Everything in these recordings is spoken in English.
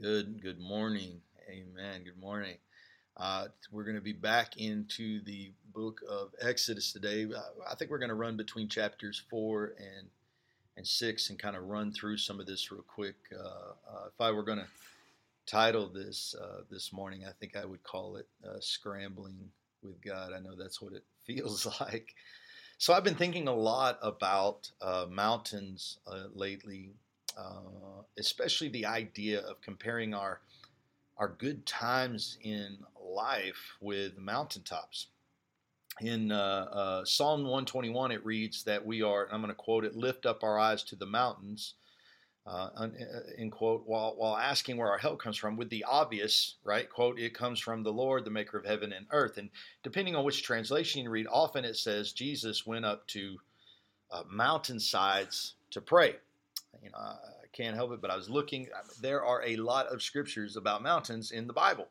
Good, good morning. Amen. Good morning. Uh, we're going to be back into the book of Exodus today. Uh, I think we're going to run between chapters four and and six and kind of run through some of this real quick. Uh, uh if I were going to title this uh, this morning, I think I would call it uh, "Scrambling with God." I know that's what it feels like. So I've been thinking a lot about mountains lately uh, especially the idea of comparing our our good times in life with mountaintops. In uh, uh, Psalm 121, it reads that we are, I'm going to quote it, lift up our eyes to the mountains, uh, uh, in quote, while, while asking where our help comes from, with the obvious, right, quote, it comes from the Lord, the maker of heaven and earth. And depending on which translation you read, often it says Jesus went up to uh, mountainsides to pray you know, I can't help it, but I was looking. There are a lot of scriptures about mountains in the Bible.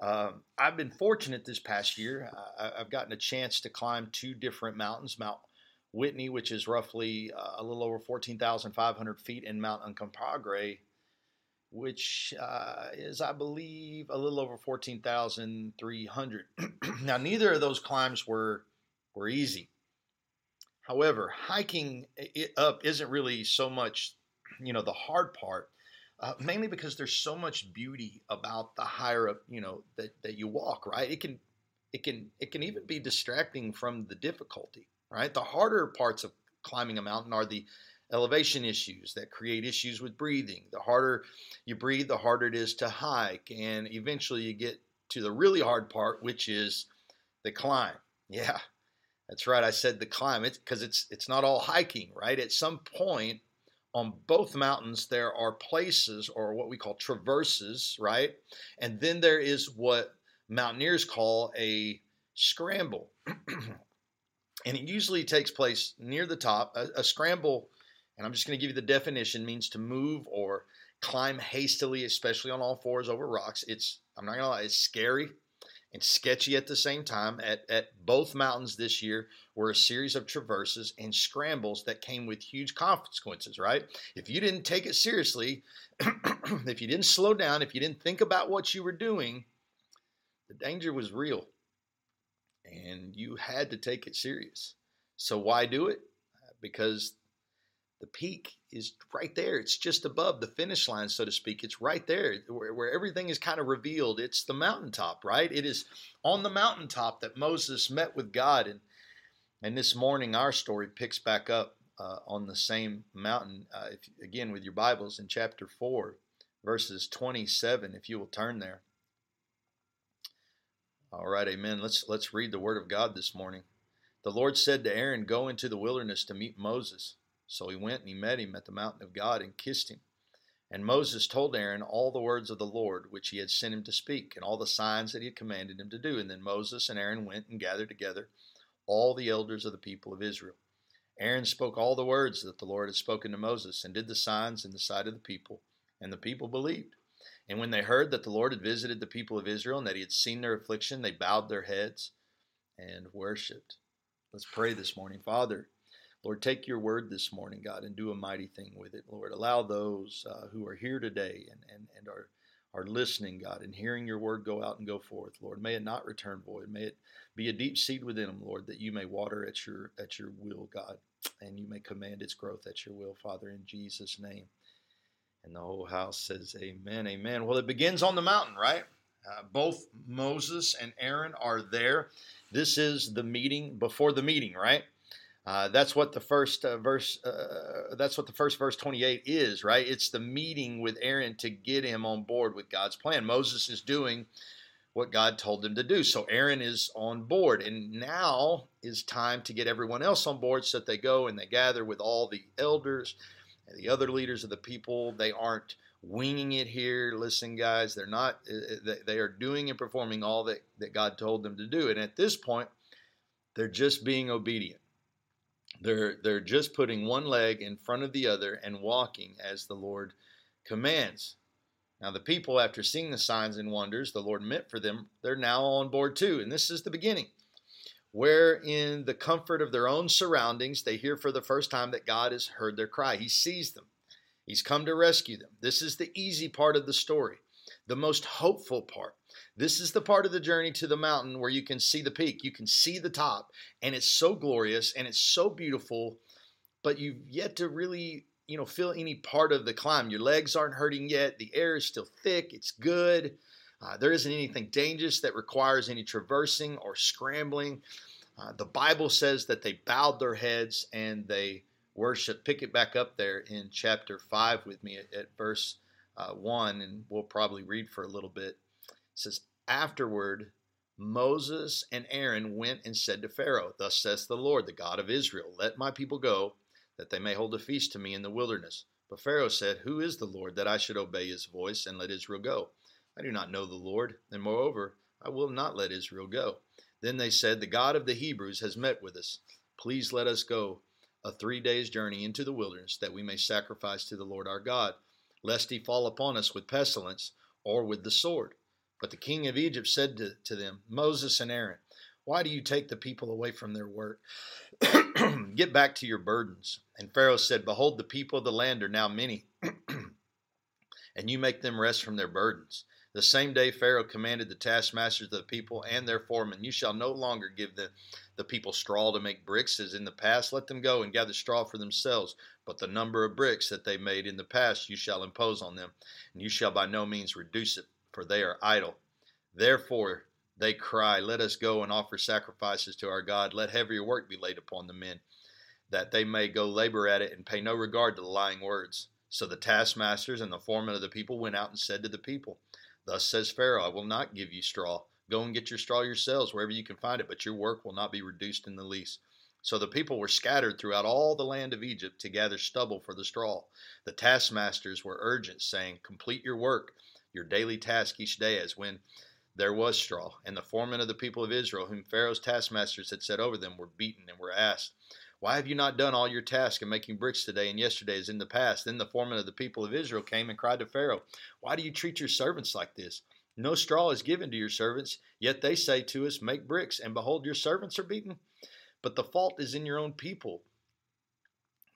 Um, I've been fortunate this past year. I, have gotten a chance to climb two different mountains Mount Whitney, which is roughly uh, a little over 14,500 feet, and Mount Uncompahgre, which uh, is, I believe, a little over 14,300. now, neither of those climbs were, were easy. However, hiking it up isn't really so much, you know, the hard part, uh, mainly because there's so much beauty about the higher up, you know, that, that you walk, right? It can, it can, it can even be distracting from the difficulty, right? The harder parts of climbing a mountain are the elevation issues that create issues with breathing. The harder you breathe, the harder it is to hike, and eventually you get to the really hard part, which is the climb. Yeah, that's right. I said the climb because it's it's not all hiking, right? At some point on both mountains there are places or what we call traverses, right? And then there is what mountaineers call a scramble. and it usually takes place near the top. A, a scramble, and I'm just going to give you the definition, means to move or climb hastily, especially on all fours over rocks. It's I'm not going to lie, it's scary and sketchy at the same time. At, at both mountains this year were a series of traverses and scrambles that came with huge consequences, right? If you didn't take it seriously, if you didn't slow down, if you didn't think about what you were doing, the danger was real. And you had to take it serious. So, why do it? Because the peak is right there. It's just above the finish line, so to speak. It's right there where, where, everything is kind of revealed. It's the mountaintop, right? It is on the mountaintop that Moses met with God. And, and this morning, our story picks back up uh, on the same mountain, uh, if, again, with your Bibles in chapter 4, verses 27, if you will turn there. All right, amen. Let's, let's read the word of God this morning. The Lord said to Aaron, Go into the wilderness to meet Moses. So he went and he met him at the mountain of God and kissed him. And Moses told Aaron all the words of the Lord which he had sent him to speak, and all the signs that he had commanded him to do. And then Moses and Aaron went and gathered together all the elders of the people of Israel. Aaron spoke all the words that the Lord had spoken to Moses, and did the signs in the sight of the people, and the people believed. And when they heard that the Lord had visited the people of Israel, and that he had seen their affliction, they bowed their heads and worshipped. Let's pray this morning. Father, Lord, take your word this morning, God, and do a mighty thing with it. Lord, allow those uh, who are here today and, and, and are, are listening, God, and hearing your word go out and go forth, Lord. May it not return void. May it be a deep seed within them, Lord, that you may water at your at your will, God, and you may command its growth at your will, Father, in Jesus' name. And the whole house says, Amen, Amen. Well, it begins on the mountain, right? Uh, both Moses and Aaron are there. This is the meeting before the meeting, right? Uh, that's what the first uh, verse. Uh, that's what the first verse 28 is, right? It's the meeting with Aaron to get him on board with God's plan. Moses is doing what God told him to do, so Aaron is on board, and now is time to get everyone else on board, so that they go and they gather with all the elders and the other leaders of the people. They aren't winging it here. Listen, guys, they're not. Uh, they are doing and performing all that that God told them to do, and at this point, they're just being obedient they're, they're just putting one leg in front of the other and walking as the Lord commands. Now, the people, after seeing the signs and wonders the Lord meant for them, they're now on board too. And this is the beginning, where in the comfort of their own surroundings, they hear for the first time that God has heard their cry. He sees them, He's come to rescue them. This is the easy part of the story, the most hopeful part. This is the part of the journey to the mountain where you can see the peak, you can see the top, and it's so glorious and it's so beautiful, but you've yet to really, you know, feel any part of the climb. Your legs aren't hurting yet, the air is still thick, it's good. Uh, there isn't anything dangerous that requires any traversing or scrambling. Uh, the Bible says that they bowed their heads and they worship. Pick it back up there in chapter 5 with me at, at verse uh, 1, and we'll probably read for a little bit. Says, Afterward, Moses and Aaron went and said to Pharaoh, Thus says the Lord, the God of Israel, Let my people go, that they may hold a feast to me in the wilderness. But Pharaoh said, Who is the Lord, that I should obey his voice and let Israel go? I do not know the Lord, and moreover, I will not let Israel go. Then they said, The God of the Hebrews has met with us. Please let us go a three days' journey into the wilderness, that we may sacrifice to the Lord our God, lest he fall upon us with pestilence or with the sword. But the king of Egypt said to, to them, Moses and Aaron, why do you take the people away from their work? Get back to your burdens. And Pharaoh said, Behold, the people of the land are now many, and you make them rest from their burdens. The same day Pharaoh commanded the taskmasters of the people and their foremen, You shall no longer give the, the people straw to make bricks as in the past. Let them go and gather straw for themselves. But the number of bricks that they made in the past you shall impose on them, and you shall by no means reduce it, for they are idle. Therefore they cry, Let us go and offer sacrifices to our God. Let heavier work be laid upon the men, that they may go labor at it and pay no regard to the lying words. So the taskmasters and the foremen of the people went out and said to the people, Thus says Pharaoh, I will not give you straw. Go and get your straw yourselves wherever you can find it, but your work will not be reduced in the least. So the people were scattered throughout all the land of Egypt to gather stubble for the straw. The taskmasters were urgent, saying, Complete your work, your daily task each day, as when there was straw. And the foremen of the people of Israel, whom Pharaoh's taskmasters had set over them, were beaten and were asked, Why have you not done all your task in making bricks today and yesterday as in the past? Then the foreman of the people of Israel came and cried to Pharaoh, Why do you treat your servants like this? No straw is given to your servants, yet they say to us, Make bricks, and behold, your servants are beaten. But the fault is in your own people.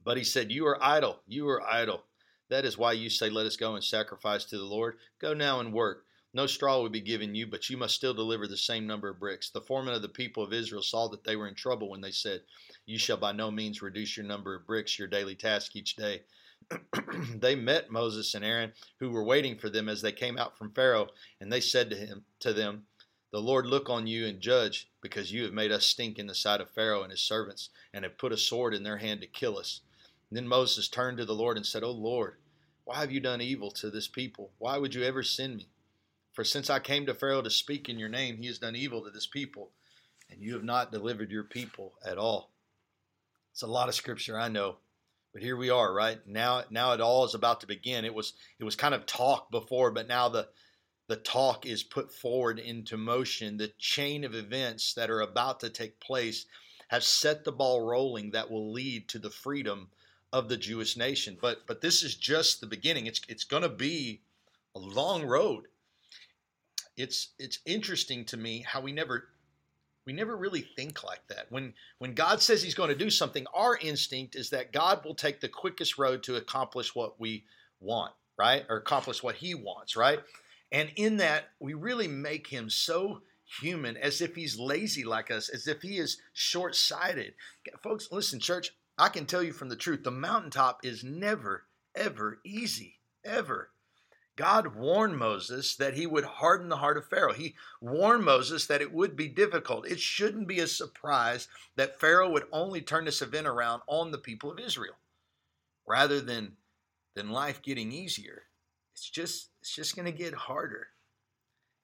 But he said, You are idle, you are idle. That is why you say, Let us go and sacrifice to the Lord. Go now and work. No straw will be given you, but you must still deliver the same number of bricks. The foreman of the people of Israel saw that they were in trouble when they said, You shall by no means reduce your number of bricks, your daily task each day. they met Moses and Aaron, who were waiting for them as they came out from Pharaoh, and they said to him to them, The Lord look on you and judge, because you have made us stink in the sight of Pharaoh and his servants, and have put a sword in their hand to kill us. And then Moses turned to the Lord and said, O Lord, why have you done evil to this people? Why would you ever send me? For since I came to Pharaoh to speak in your name, he has done evil to this people, and you have not delivered your people at all. It's a lot of scripture, I know. But here we are, right? Now now it all is about to begin. It was it was kind of talk before, but now the the talk is put forward into motion. The chain of events that are about to take place have set the ball rolling that will lead to the freedom of the Jewish nation. But but this is just the beginning. It's it's going to be a long road. It's it's interesting to me how we never we never really think like that. When when God says he's going to do something, our instinct is that God will take the quickest road to accomplish what we want, right? Or accomplish what he wants, right? And in that, we really make him so human as if he's lazy like us, as if he is short-sighted. Folks, listen, church, I can tell you from the truth, the mountaintop is never ever easy, ever. God warned Moses that he would harden the heart of Pharaoh. He warned Moses that it would be difficult. It shouldn't be a surprise that Pharaoh would only turn this event around on the people of Israel rather than than life getting easier. It's just it's just going to get harder.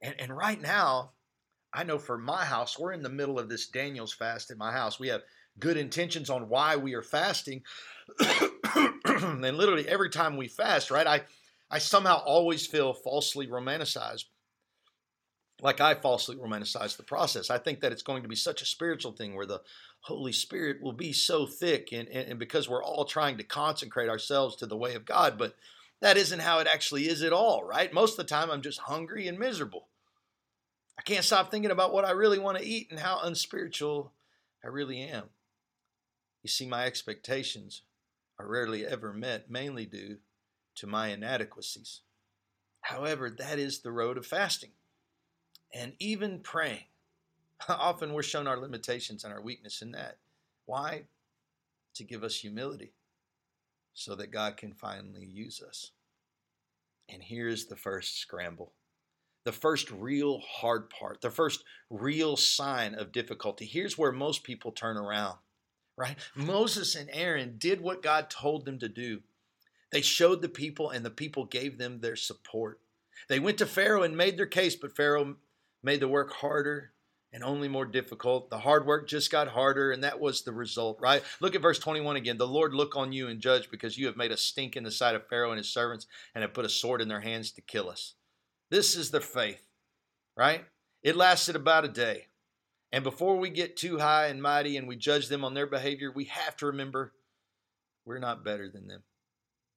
And and right now, I know for my house, we're in the middle of this Daniel's fast in my house. We have good intentions on why we are fasting. and literally every time we fast, right? I I somehow always feel falsely romanticized, like I falsely romanticize the process. I think that it's going to be such a spiritual thing where the Holy Spirit will be so thick, and, and, and because we're all trying to consecrate ourselves to the way of God, but that isn't how it actually is at all, right? Most of the time, I'm just hungry and miserable. I can't stop thinking about what I really want to eat and how unspiritual I really am. You see, my expectations are rarely ever met, mainly due to my inadequacies. However, that is the road of fasting. And even praying. Often we're shown our limitations and our weakness in that. Why? To give us humility so that God can finally use us. And here's the first scramble the first real hard part, the first real sign of difficulty. Here's where most people turn around, right? Moses and Aaron did what God told them to do. They showed the people, and the people gave them their support. They went to Pharaoh and made their case, but Pharaoh made the work harder and only more difficult. The hard work just got harder, and that was the result, right? Look at verse 21 again. The Lord look on you and judge because you have made a stink in the sight of Pharaoh and his servants and have put a sword in their hands to kill us. This is their faith, right? It lasted about a day. And before we get too high and mighty and we judge them on their behavior, we have to remember we're not better than them.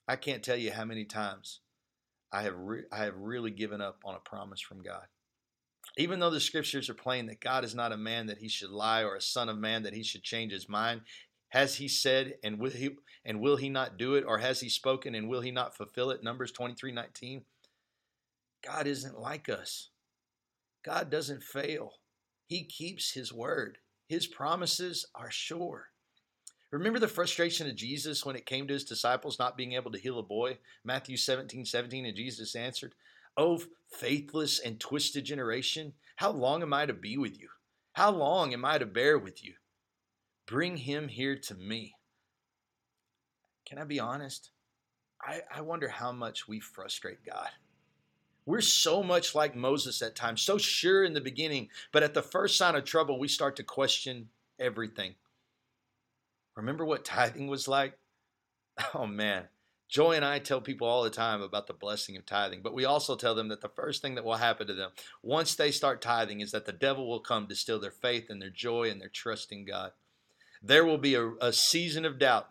I can't tell you how many times I have re- I have really given up on a promise from God. Even though the scriptures are plain that God is not a man that he should lie or a son of man that he should change his mind, has he said and will he and will he not do it or has he spoken and will he not fulfill it? Numbers 23:19. God isn't like us. God doesn't fail. He keeps his word. His promises are sure. Remember the frustration of Jesus when it came to his disciples not being able to heal a boy? Matthew 17, 17, and Jesus answered, Oh, faithless and twisted generation, how long am I to be with you? How long am I to bear with you? Bring him here to me. Can I be honest? I, I wonder how much we frustrate God. We're so much like Moses at times, so sure in the beginning, but at the first sign of trouble, we start to question everything. Remember what tithing was like? Oh man, Joy and I tell people all the time about the blessing of tithing, but we also tell them that the first thing that will happen to them once they start tithing is that the devil will come to steal their faith and their joy and their trust in God. There will be a, a season of doubt.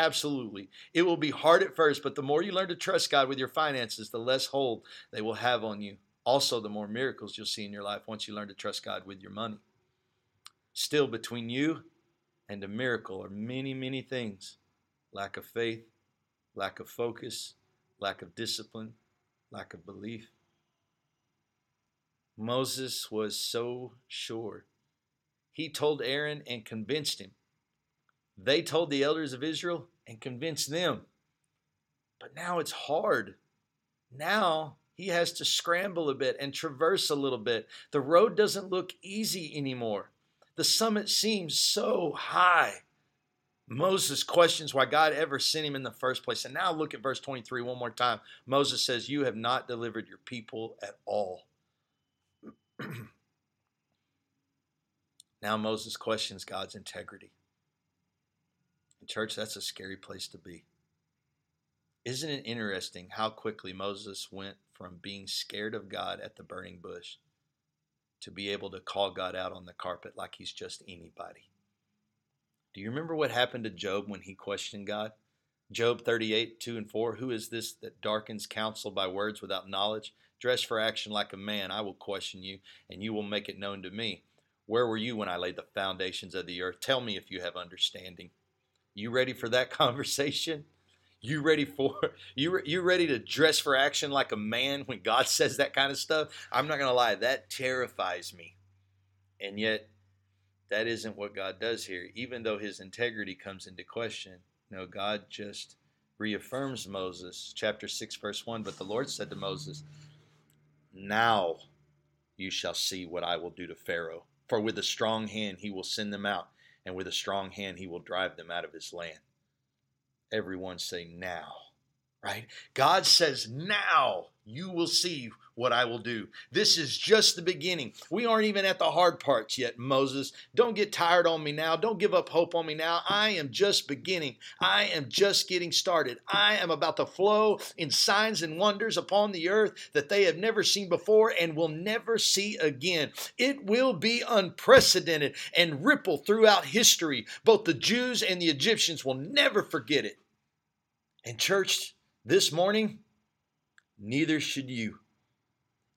Absolutely. It will be hard at first, but the more you learn to trust God with your finances, the less hold they will have on you. Also, the more miracles you'll see in your life once you learn to trust God with your money. Still, between you and a miracle are many, many things lack of faith, lack of focus, lack of discipline, lack of belief. Moses was so sure. He told Aaron and convinced him. They told the elders of Israel and convinced them. But now it's hard. Now he has to scramble a bit and traverse a little bit. The road doesn't look easy anymore. The summit seems so high. Moses questions why God ever sent him in the first place. And now look at verse 23 one more time. Moses says, You have not delivered your people at all. now Moses questions God's integrity. Church, that's a scary place to be. Isn't it interesting how quickly Moses went from being scared of God at the burning bush to be able to call God out on the carpet like he's just anybody? Do you remember what happened to Job when he questioned God? Job 38, 2 and 4. Who is this that darkens counsel by words without knowledge? Dress for action like a man. I will question you, and you will make it known to me. Where were you when I laid the foundations of the earth? Tell me if you have understanding. You ready for that conversation? You ready for you you ready to dress for action like a man when God says that kind of stuff? I'm not going to lie, that terrifies me. And yet that isn't what God does here. Even though his integrity comes into question, no, God just reaffirms Moses, chapter 6, verse 1. But the Lord said to Moses, Now you shall see what I will do to Pharaoh. For with a strong hand he will send them out, and with a strong hand he will drive them out of his land. Everyone say, Now right? God says, Now you will see what I will do. This is just the beginning. We aren't even at the hard parts yet, Moses. Don't get tired on me now. Don't give up hope on me now. I am just beginning. I am just getting started. I am about to flow in signs and wonders upon the earth that they have never seen before and will never see again. It will be unprecedented and ripple throughout history. Both the Jews and the Egyptians will never forget it. And, church, this morning, neither should you.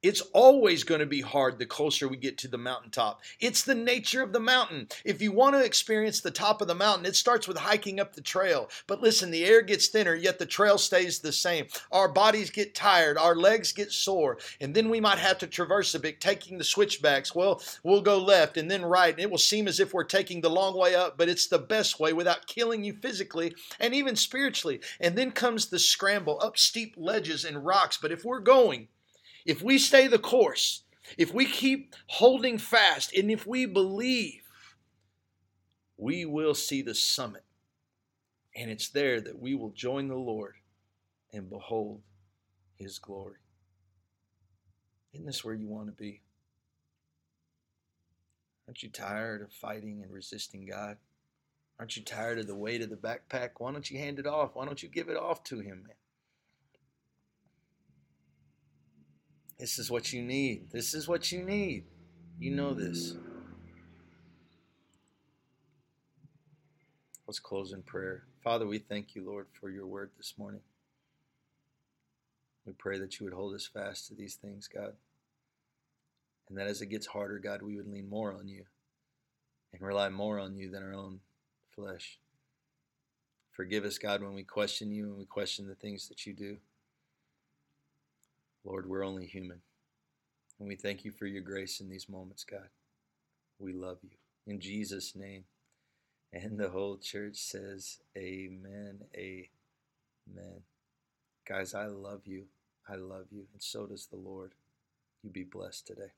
It's always going to be hard the closer we get to the mountaintop. It's the nature of the mountain. If you want to experience the top of the mountain, it starts with hiking up the trail. But listen, the air gets thinner, yet the trail stays the same. Our bodies get tired, our legs get sore, and then we might have to traverse a bit, taking the switchbacks. Well, we'll go left and then right, and it will seem as if we're taking the long way up, but it's the best way without killing you physically and even spiritually. And then comes the scramble up steep ledges and rocks. But if we're going, if we stay the course, if we keep holding fast, and if we believe, we will see the summit. And it's there that we will join the Lord and behold his glory. Isn't this where you want to be? Aren't you tired of fighting and resisting God? Aren't you tired of the weight of the backpack? Why don't you hand it off? Why don't you give it off to Him, man? This is what you need. This is what you need. You know this. Let's close in prayer. Father, we thank you, Lord, for your word this morning. We pray that you would hold us fast to these things, God. And that as it gets harder, God, we would lean more on you and rely more on you than our own flesh. Forgive us, God, when we question you and we question the things that you do. Lord, we're only human. And we thank you for your grace in these moments, God. We love you. In Jesus' name. And the whole church says, Amen. Amen. Guys, I love you. I love you. And so does the Lord. You be blessed today.